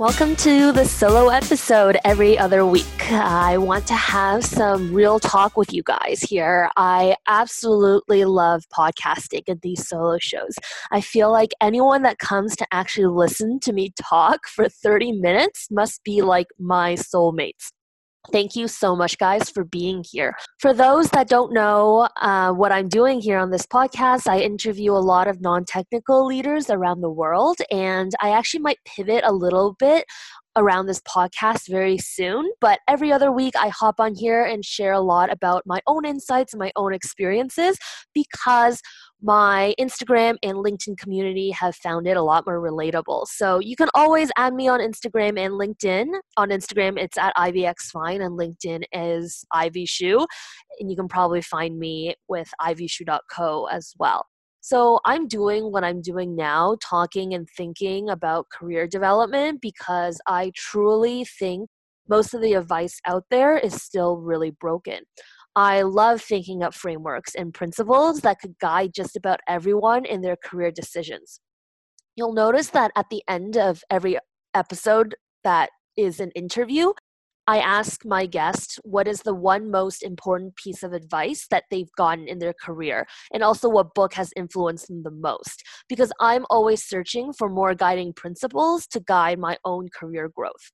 Welcome to the solo episode every other week. I want to have some real talk with you guys here. I absolutely love podcasting and these solo shows. I feel like anyone that comes to actually listen to me talk for 30 minutes must be like my soulmates. Thank you so much, guys, for being here. For those that don't know uh, what I'm doing here on this podcast, I interview a lot of non technical leaders around the world, and I actually might pivot a little bit around this podcast very soon. But every other week, I hop on here and share a lot about my own insights and my own experiences because my Instagram and LinkedIn community have found it a lot more relatable. So you can always add me on Instagram and LinkedIn. On Instagram, it's at IvyXVine, and LinkedIn is Ivy Xu. And you can probably find me with ivyxu.co as well. So I'm doing what I'm doing now, talking and thinking about career development because I truly think most of the advice out there is still really broken. I love thinking up frameworks and principles that could guide just about everyone in their career decisions. You'll notice that at the end of every episode that is an interview, I ask my guest what is the one most important piece of advice that they've gotten in their career, and also what book has influenced them the most. Because I'm always searching for more guiding principles to guide my own career growth.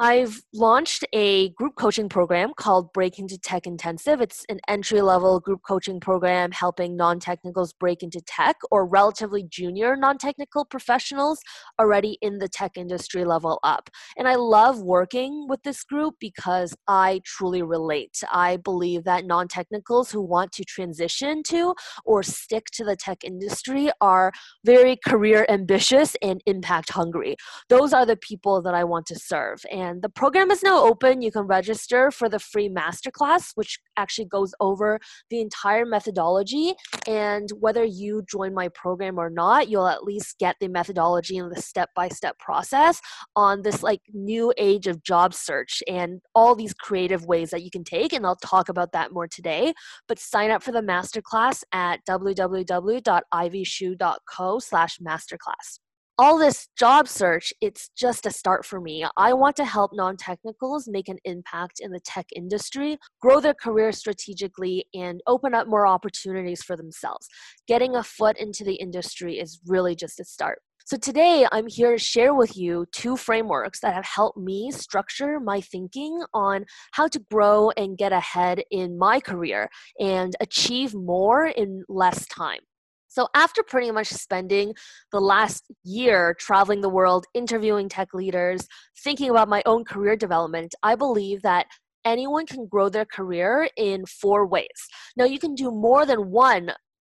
I've launched a group coaching program called Break into Tech Intensive. It's an entry level group coaching program helping non technicals break into tech or relatively junior non technical professionals already in the tech industry level up. And I love working with this group because I truly relate. I believe that non technicals who want to transition to or stick to the tech industry are very career ambitious and impact hungry. Those are the people that I want to serve. And the program is now open. You can register for the free masterclass, which actually goes over the entire methodology. And whether you join my program or not, you'll at least get the methodology and the step by step process on this like new age of job search and all these creative ways that you can take. And I'll talk about that more today. But sign up for the masterclass at www.ivyxu.co slash masterclass all this job search, it's just a start for me. I want to help non technicals make an impact in the tech industry, grow their career strategically, and open up more opportunities for themselves. Getting a foot into the industry is really just a start. So, today I'm here to share with you two frameworks that have helped me structure my thinking on how to grow and get ahead in my career and achieve more in less time. So, after pretty much spending the last year traveling the world, interviewing tech leaders, thinking about my own career development, I believe that anyone can grow their career in four ways. Now, you can do more than one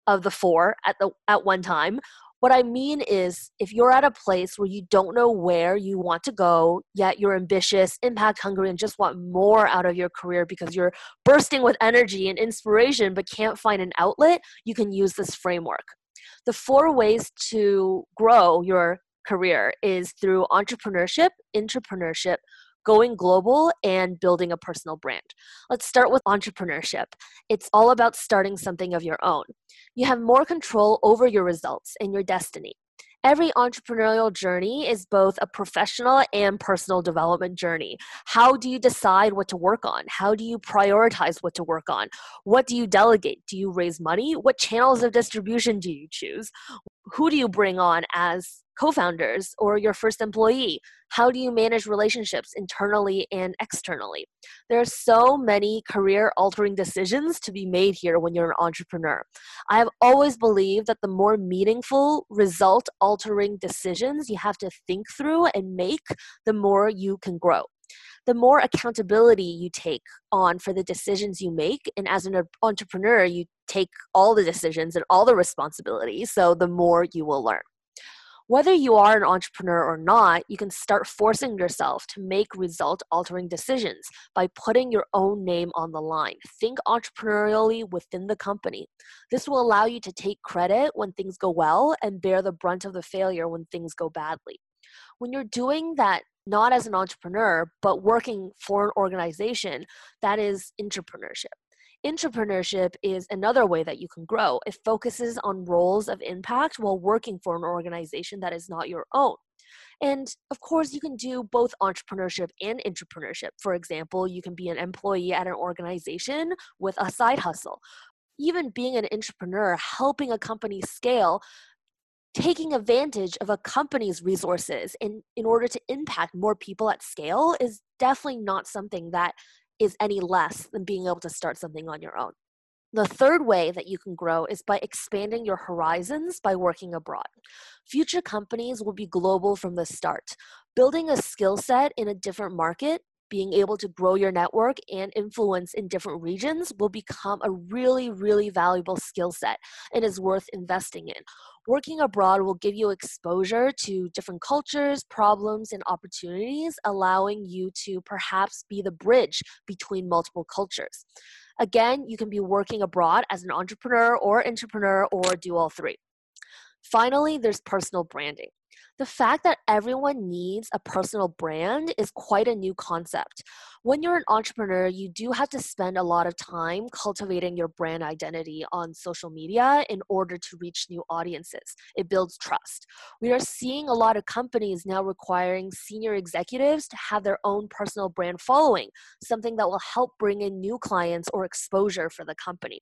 of the four at the at one time what I mean is, if you're at a place where you don't know where you want to go, yet you're ambitious, impact hungry, and just want more out of your career because you're bursting with energy and inspiration but can't find an outlet, you can use this framework. The four ways to grow your career is through entrepreneurship, intrapreneurship, going global and building a personal brand. Let's start with entrepreneurship. It's all about starting something of your own. You have more control over your results and your destiny. Every entrepreneurial journey is both a professional and personal development journey. How do you decide what to work on? How do you prioritize what to work on? What do you delegate? Do you raise money? What channels of distribution do you choose? Who do you bring on as co founders or your first employee? How do you manage relationships internally and externally? There are so many career altering decisions to be made here when you're an entrepreneur. I have always believed that the more meaningful, result altering decisions you have to think through and make, the more you can grow the more accountability you take on for the decisions you make. And as an entrepreneur, you take all the decisions and all the responsibilities. So the more you will learn whether you are an entrepreneur or not, you can start forcing yourself to make result altering decisions by putting your own name on the line. Think entrepreneurially within the company. This will allow you to take credit when things go well and bear the brunt of the failure when things go badly. When you're doing that not as an entrepreneur, but working for an organization, that is intrapreneurship. Intrapreneurship is another way that you can grow. It focuses on roles of impact while working for an organization that is not your own. And of course, you can do both entrepreneurship and intrapreneurship. For example, you can be an employee at an organization with a side hustle. Even being an entrepreneur, helping a company scale, taking advantage of a company's resources in, in order to impact more people at scale is definitely not something that is any less than being able to start something on your own. The third way that you can grow is by expanding your horizons by working abroad. Future companies will be global from the start. Building a skill set in a different market being able to grow your network and influence in different regions will become a really, really valuable skill set and is worth investing in. Working abroad will give you exposure to different cultures, problems, and opportunities, allowing you to perhaps be the bridge between multiple cultures. Again, you can be working abroad as an entrepreneur or entrepreneur or do all three. Finally, there's personal branding. The fact that everyone needs a personal brand is quite a new concept. When you're an entrepreneur, you do have to spend a lot of time cultivating your brand identity on social media in order to reach new audiences. It builds trust. We are seeing a lot of companies now requiring senior executives to have their own personal brand following, something that will help bring in new clients or exposure for the company.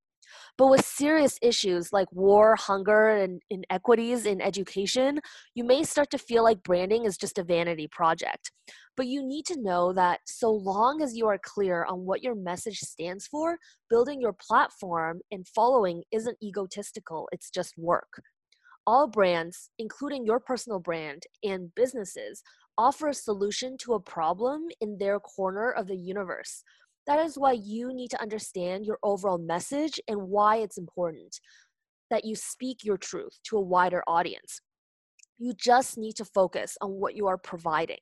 But with serious issues like war, hunger, and inequities in education, you may start to feel like branding is just a vanity project. But you need to know that so long as you are clear on what your message stands for, building your platform and following isn't egotistical, it's just work. All brands, including your personal brand and businesses, offer a solution to a problem in their corner of the universe. That is why you need to understand your overall message and why it's important that you speak your truth to a wider audience. You just need to focus on what you are providing.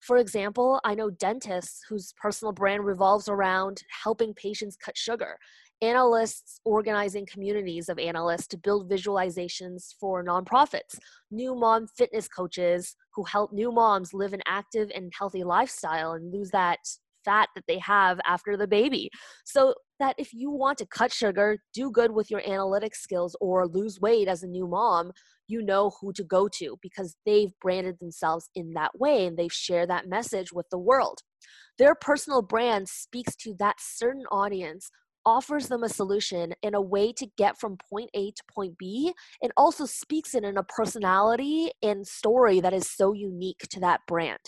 For example, I know dentists whose personal brand revolves around helping patients cut sugar, analysts organizing communities of analysts to build visualizations for nonprofits, new mom fitness coaches who help new moms live an active and healthy lifestyle and lose that fat that they have after the baby. So that if you want to cut sugar, do good with your analytics skills, or lose weight as a new mom, you know who to go to because they've branded themselves in that way and they've shared that message with the world. Their personal brand speaks to that certain audience offers them a solution and a way to get from point A to point B and also speaks it in a personality and story that is so unique to that brand.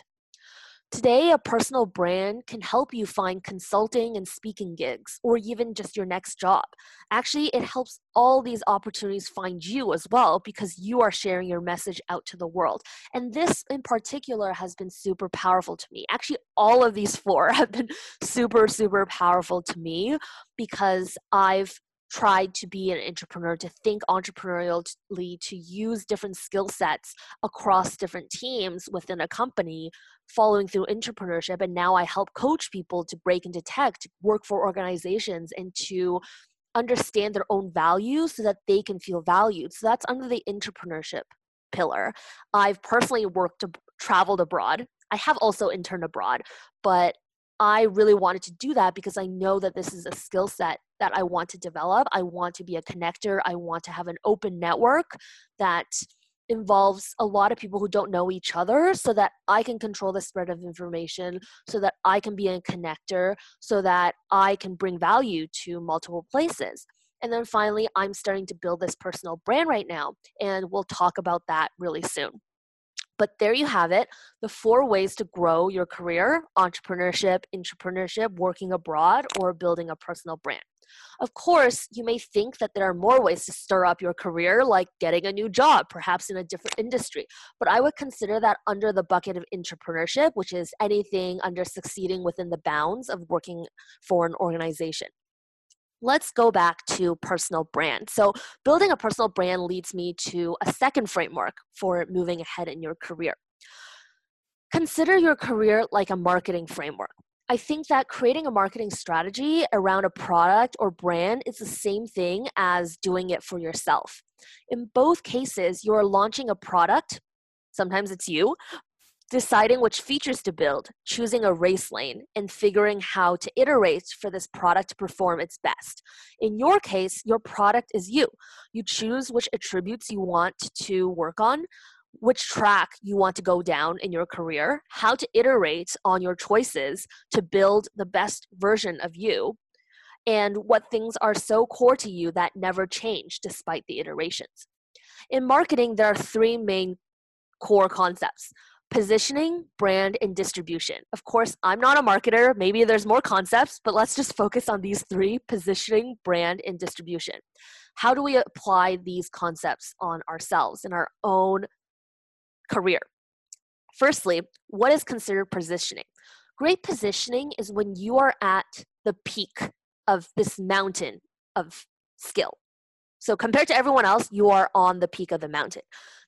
Today, a personal brand can help you find consulting and speaking gigs, or even just your next job. Actually, it helps all these opportunities find you as well because you are sharing your message out to the world. And this in particular has been super powerful to me. Actually, all of these four have been super, super powerful to me because I've tried to be an entrepreneur, to think entrepreneurially, to use different skill sets across different teams within a company, following through entrepreneurship. And now I help coach people to break into tech, to work for organizations, and to understand their own values so that they can feel valued. So that's under the entrepreneurship pillar. I've personally worked, traveled abroad. I have also interned abroad, but I really wanted to do that because I know that this is a skill set that I want to develop. I want to be a connector. I want to have an open network that involves a lot of people who don't know each other so that I can control the spread of information, so that I can be a connector, so that I can bring value to multiple places. And then finally, I'm starting to build this personal brand right now, and we'll talk about that really soon. But there you have it the four ways to grow your career entrepreneurship, intrapreneurship, working abroad, or building a personal brand. Of course, you may think that there are more ways to stir up your career, like getting a new job, perhaps in a different industry. But I would consider that under the bucket of intrapreneurship, which is anything under succeeding within the bounds of working for an organization let's go back to personal brand. So, building a personal brand leads me to a second framework for moving ahead in your career. Consider your career like a marketing framework. I think that creating a marketing strategy around a product or brand is the same thing as doing it for yourself. In both cases, you're launching a product, sometimes it's you, deciding which features to build, choosing a race lane, and figuring how to iterate for this product to perform its best. In your case, your product is you. You choose which attributes you want to work on, which track you want to go down in your career, how to iterate on your choices to build the best version of you, and what things are so core to you that never change despite the iterations. In marketing, there are three main core concepts positioning, brand, and distribution. Of course, I'm not a marketer. Maybe there's more concepts, but let's just focus on these three positioning, brand, and distribution. How do we apply these concepts on ourselves in our own career? Firstly, what is considered positioning? Great positioning is when you are at the peak of this mountain of skill. So, compared to everyone else, you are on the peak of the mountain.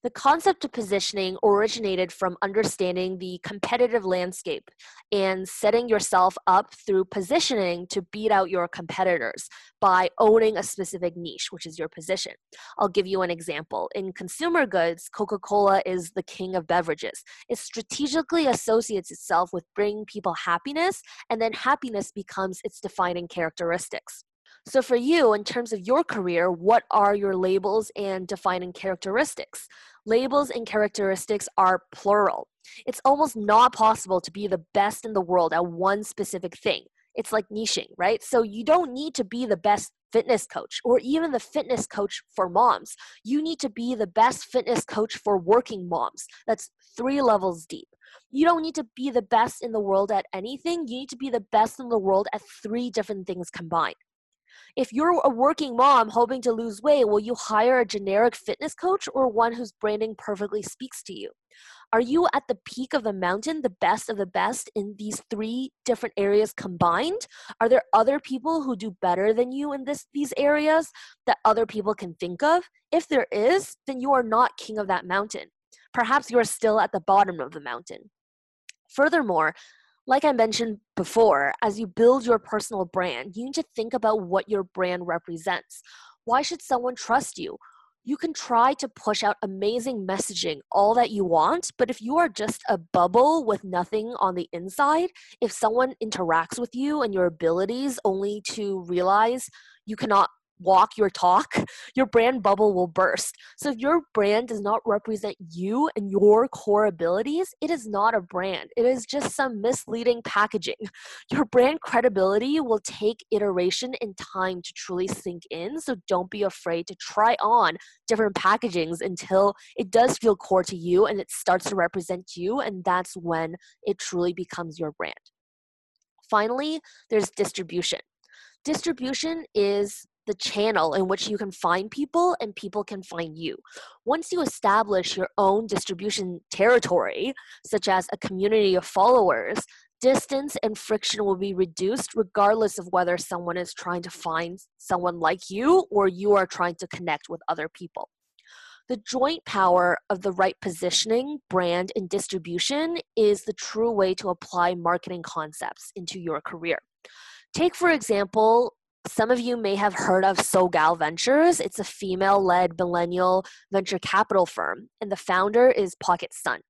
The concept of positioning originated from understanding the competitive landscape and setting yourself up through positioning to beat out your competitors by owning a specific niche, which is your position. I'll give you an example. In consumer goods, Coca Cola is the king of beverages. It strategically associates itself with bringing people happiness, and then happiness becomes its defining characteristics. So, for you, in terms of your career, what are your labels and defining characteristics? Labels and characteristics are plural. It's almost not possible to be the best in the world at one specific thing. It's like niching, right? So, you don't need to be the best fitness coach or even the fitness coach for moms. You need to be the best fitness coach for working moms. That's three levels deep. You don't need to be the best in the world at anything. You need to be the best in the world at three different things combined. If you're a working mom hoping to lose weight, will you hire a generic fitness coach or one whose branding perfectly speaks to you? Are you at the peak of the mountain, the best of the best in these three different areas combined? Are there other people who do better than you in this, these areas that other people can think of? If there is, then you are not king of that mountain. Perhaps you are still at the bottom of the mountain. Furthermore, like I mentioned before, as you build your personal brand, you need to think about what your brand represents. Why should someone trust you? You can try to push out amazing messaging all that you want, but if you are just a bubble with nothing on the inside, if someone interacts with you and your abilities only to realize you cannot walk your talk, your brand bubble will burst. So if your brand does not represent you and your core abilities, it is not a brand. It is just some misleading packaging. Your brand credibility will take iteration and time to truly sink in. So don't be afraid to try on different packagings until it does feel core to you and it starts to represent you. And that's when it truly becomes your brand. Finally, there's distribution. Distribution is the channel in which you can find people and people can find you. Once you establish your own distribution territory, such as a community of followers, distance and friction will be reduced regardless of whether someone is trying to find someone like you or you are trying to connect with other people. The joint power of the right positioning, brand, and distribution is the true way to apply marketing concepts into your career. Take, for example, some of you may have heard of SoGal Ventures. It's a female led millennial venture capital firm, and the founder is Pocket Sun.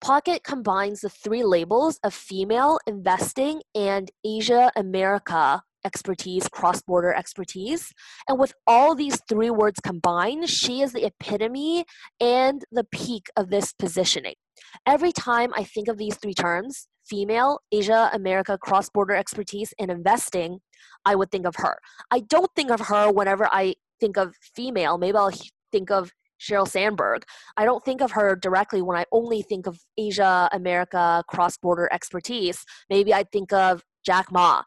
Pocket combines the three labels of female investing and Asia America expertise, cross border expertise. And with all these three words combined, she is the epitome and the peak of this positioning. Every time I think of these three terms, female, Asia, America, cross border expertise, and investing, I would think of her. I don't think of her whenever I think of female. Maybe I'll think of Sheryl Sandberg. I don't think of her directly when I only think of Asia, America, cross border expertise. Maybe I think of Jack Ma.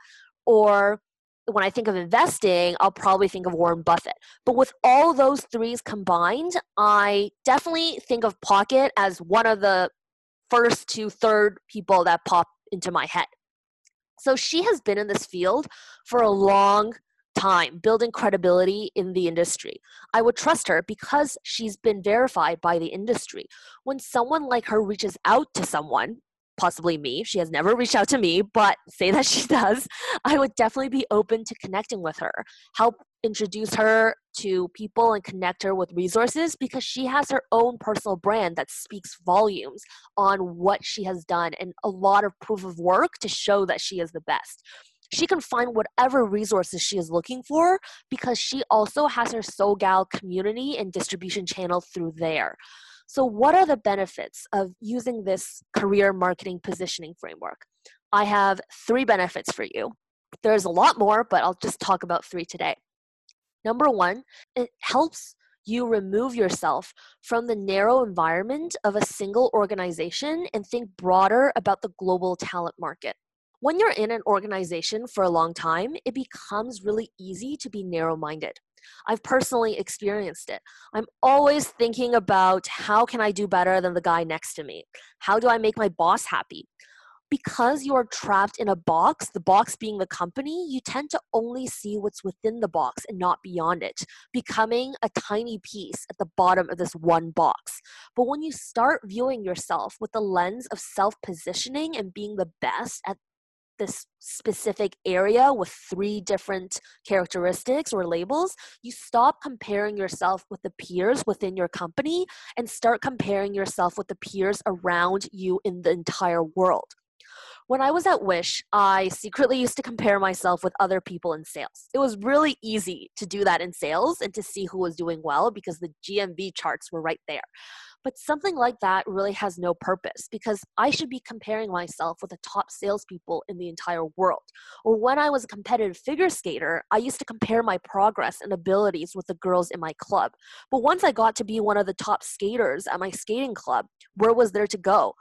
Or when I think of investing, I'll probably think of Warren Buffett. But with all those threes combined, I definitely think of Pocket as one of the first to third people that pop into my head. So she has been in this field for a long time, building credibility in the industry. I would trust her because she's been verified by the industry. When someone like her reaches out to someone, possibly me. She has never reached out to me, but say that she does, I would definitely be open to connecting with her, help introduce her to people and connect her with resources because she has her own personal brand that speaks volumes on what she has done and a lot of proof of work to show that she is the best. She can find whatever resources she is looking for because she also has her SoGal community and distribution channel through there. So, what are the benefits of using this career marketing positioning framework? I have three benefits for you. There's a lot more, but I'll just talk about three today. Number one, it helps you remove yourself from the narrow environment of a single organization and think broader about the global talent market. When you're in an organization for a long time, it becomes really easy to be narrow minded. I've personally experienced it. I'm always thinking about how can I do better than the guy next to me? How do I make my boss happy? Because you are trapped in a box, the box being the company, you tend to only see what's within the box and not beyond it, becoming a tiny piece at the bottom of this one box. But when you start viewing yourself with the lens of self positioning and being the best at this specific area with three different characteristics or labels, you stop comparing yourself with the peers within your company and start comparing yourself with the peers around you in the entire world. When I was at Wish, I secretly used to compare myself with other people in sales. It was really easy to do that in sales and to see who was doing well because the GMV charts were right there. But something like that really has no purpose because I should be comparing myself with the top salespeople in the entire world. Or when I was a competitive figure skater, I used to compare my progress and abilities with the girls in my club. But once I got to be one of the top skaters at my skating club, where was there to go?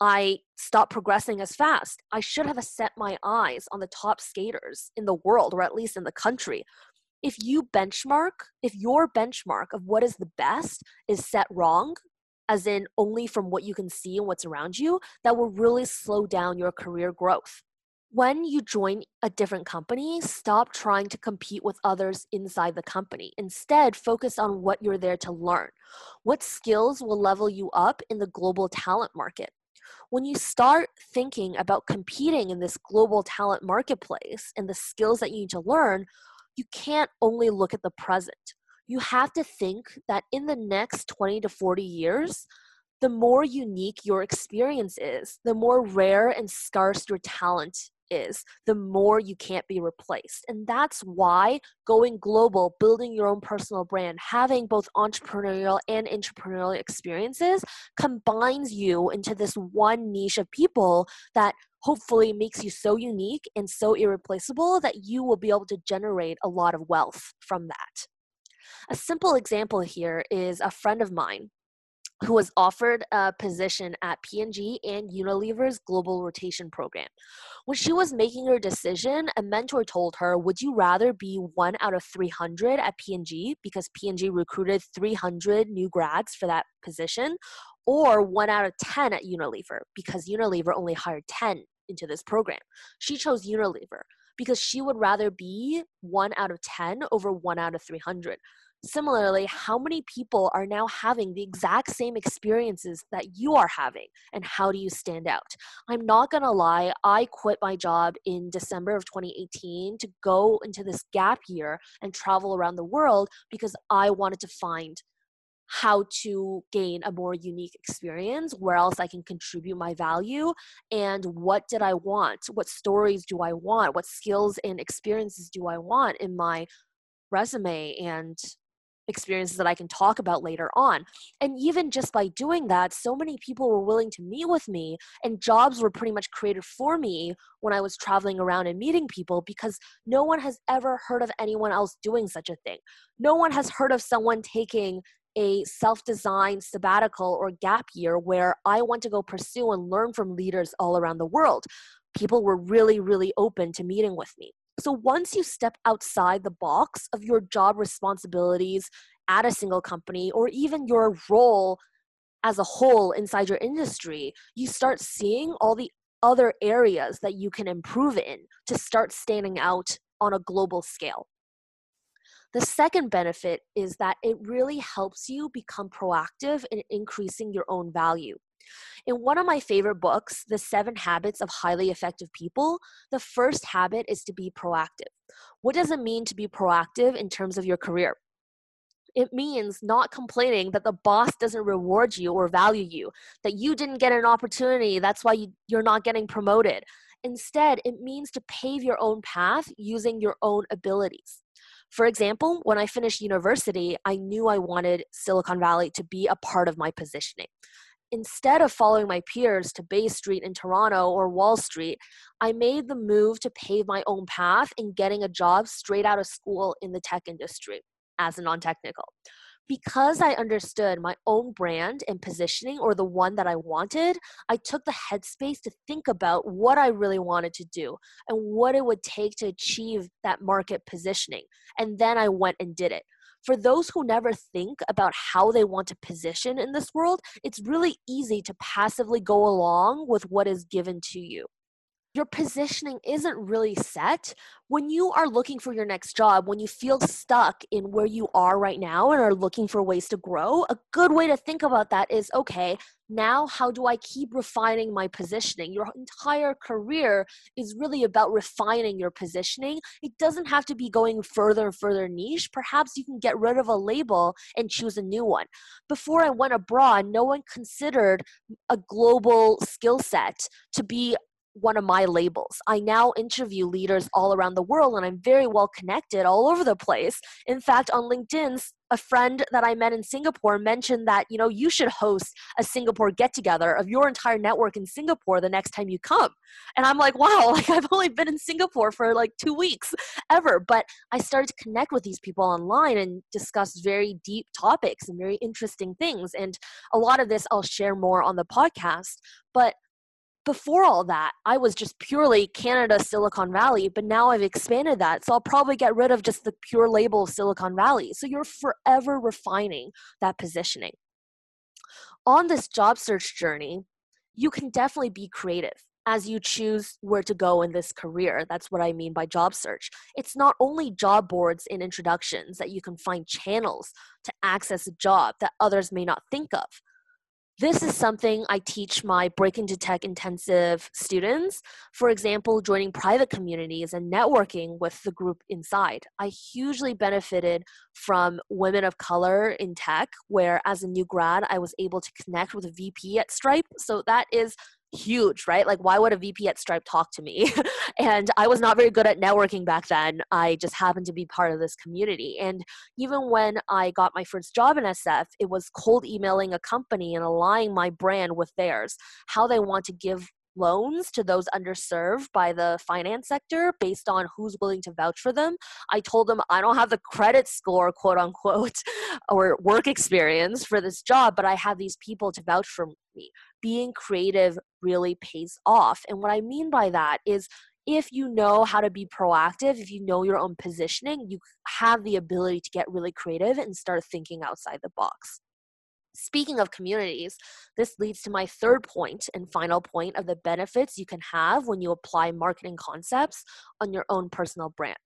I stopped progressing as fast. I should have set my eyes on the top skaters in the world, or at least in the country. If you benchmark, if your benchmark of what is the best is set wrong, as in only from what you can see and what's around you, that will really slow down your career growth. When you join a different company, stop trying to compete with others inside the company. Instead, focus on what you're there to learn. What skills will level you up in the global talent market? When you start thinking about competing in this global talent marketplace and the skills that you need to learn, you can't only look at the present. You have to think that in the next 20 to 40 years, the more unique your experience is, the more rare and scarce your talent is, the more you can't be replaced. And that's why going global, building your own personal brand, having both entrepreneurial and intrapreneurial experiences combines you into this one niche of people that hopefully makes you so unique and so irreplaceable that you will be able to generate a lot of wealth from that. A simple example here is a friend of mine who was offered a position at P&G and Unilever's global rotation program. When she was making her decision, a mentor told her, "Would you rather be 1 out of 300 at P&G because P&G recruited 300 new grads for that position or 1 out of 10 at Unilever because Unilever only hired 10 into this program?" She chose Unilever because she would rather be 1 out of 10 over 1 out of 300. Similarly, how many people are now having the exact same experiences that you are having, and how do you stand out? I'm not gonna lie, I quit my job in December of 2018 to go into this gap year and travel around the world because I wanted to find how to gain a more unique experience, where else I can contribute my value, and what did I want? What stories do I want? What skills and experiences do I want in my resume and experiences that I can talk about later on. And even just by doing that, so many people were willing to meet with me, and jobs were pretty much created for me when I was traveling around and meeting people because no one has ever heard of anyone else doing such a thing. No one has heard of someone taking a self designed sabbatical or gap year where I want to go pursue and learn from leaders all around the world. People were really, really open to meeting with me. So once you step outside the box of your job responsibilities at a single company or even your role as a whole inside your industry, you start seeing all the other areas that you can improve in to start standing out on a global scale. The second benefit is that it really helps you become proactive in increasing your own value. In one of my favorite books, The Seven Habits of Highly Effective People, the first habit is to be proactive. What does it mean to be proactive in terms of your career? It means not complaining that the boss doesn't reward you or value you, that you didn't get an opportunity, that's why you, you're not getting promoted. Instead, it means to pave your own path using your own abilities. For example, when I finished university, I knew I wanted Silicon Valley to be a part of my positioning. Instead of following my peers to Bay Street in Toronto or Wall Street, I made the move to pave my own path in getting a job straight out of school in the tech industry as a non technical because I understood my own brand and positioning or the one that I wanted, I took the headspace to think about what I really wanted to do and what it would take to achieve that market positioning. And then I went and did it. For those who never think about how they want to position in this world, it's really easy to passively go along with what is given to you. Your positioning isn't really set. When you are looking for your next job when you feel stuck in where you are right now and are looking for ways to grow a good way to think about that is okay now how do i keep refining my positioning? Your entire career is really about refining your positioning. It doesn't have to be going further and further niche. Perhaps you can get rid of a label and choose a new one. Before i went abroad no one considered a global skill set to be one of my labels. I now interview leaders all around the world and I'm very well connected all over the place. In fact, on LinkedIn, a friend that I met in Singapore mentioned that, you know, you should host a Singapore get together of your entire network in Singapore the next time you come. And I'm like, wow, like I've only been in Singapore for like 2 weeks ever, but I started to connect with these people online and discuss very deep topics and very interesting things. And a lot of this I'll share more on the podcast, but before all that, I was just purely Canada Silicon Valley, but now I've expanded that. So I'll probably get rid of just the pure label Silicon Valley. So you're forever refining that positioning. On this job search journey, you can definitely be creative as you choose where to go in this career. That's what I mean by job search. It's not only job boards and introductions that you can find channels to access a job that others may not think of this is something I teach my Break into Tech intensive students. For example, joining private communities and networking with the group inside. I hugely benefited from women of color in tech, where as a new grad, I was able to connect with a VP at Stripe. So that is huge, right? Like, why would a VP at Stripe talk to me? and I was not very good at networking back then. I just happened to be part of this community. And even when I got my first job in SF, it was cold emailing a company and aligning my brand with theirs, how they want to give loans to those underserved by the finance sector based on who's willing to vouch for them. I told them I don't have the credit score, quote unquote, or work experience for this job, but I have these people to vouch for me. Being creative really pays off. And what I mean by that is if you know how to be proactive, if you know your own positioning, you have the ability to get really creative and start thinking outside the box. Speaking of communities, this leads to my third point and final point of the benefits you can have when you apply marketing concepts on your own personal brand.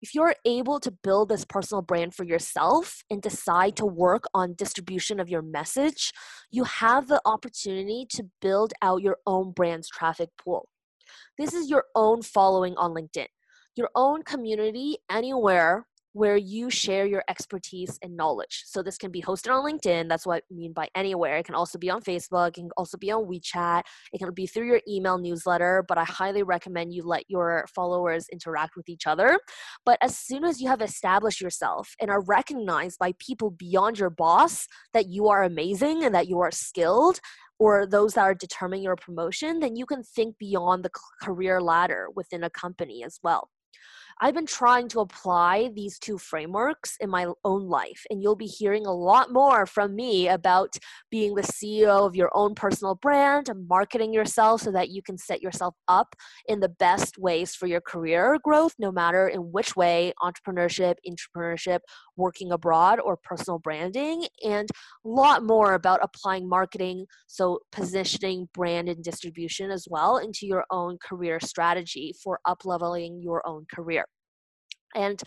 If you're able to build this personal brand for yourself and decide to work on distribution of your message, you have the opportunity to build out your own brand's traffic pool. This is your own following on LinkedIn, your own community anywhere where you share your expertise and knowledge. So this can be hosted on LinkedIn. That's what I mean by anywhere. It can also be on Facebook. It can also be on WeChat. It can be through your email newsletter, but I highly recommend you let your followers interact with each other. But as soon as you have established yourself and are recognized by people beyond your boss that you are amazing and that you are skilled, or those that are determining your promotion, then you can think beyond the career ladder within a company as well. I've been trying to apply these two frameworks in my own life, and you'll be hearing a lot more from me about being the CEO of your own personal brand and marketing yourself so that you can set yourself up in the best ways for your career growth, no matter in which way entrepreneurship, intrapreneurship, working abroad, or personal branding, and a lot more about applying marketing, so positioning, brand, and distribution as well into your own career strategy for up leveling your own career. And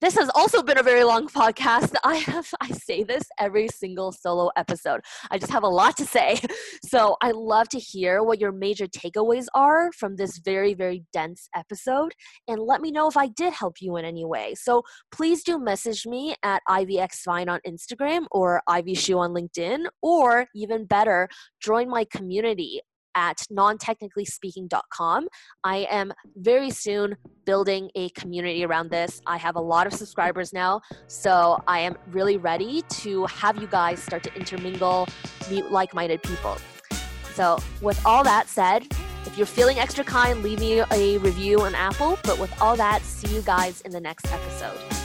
this has also been a very long podcast. I have I say this every single solo episode. I just have a lot to say. So I love to hear what your major takeaways are from this very very dense episode and let me know if I did help you in any way. So please do message me at ivyxvine on Instagram or ivyxu on LinkedIn or even better, join my community at nontechnicallyspeaking.com. I am very soon building a community around this. I have a lot of subscribers now, so I am really ready to have you guys start to intermingle, meet like minded people. So, with all that said, if you're feeling extra kind, leave me a review on Apple. But with all that, see you guys in the next episode.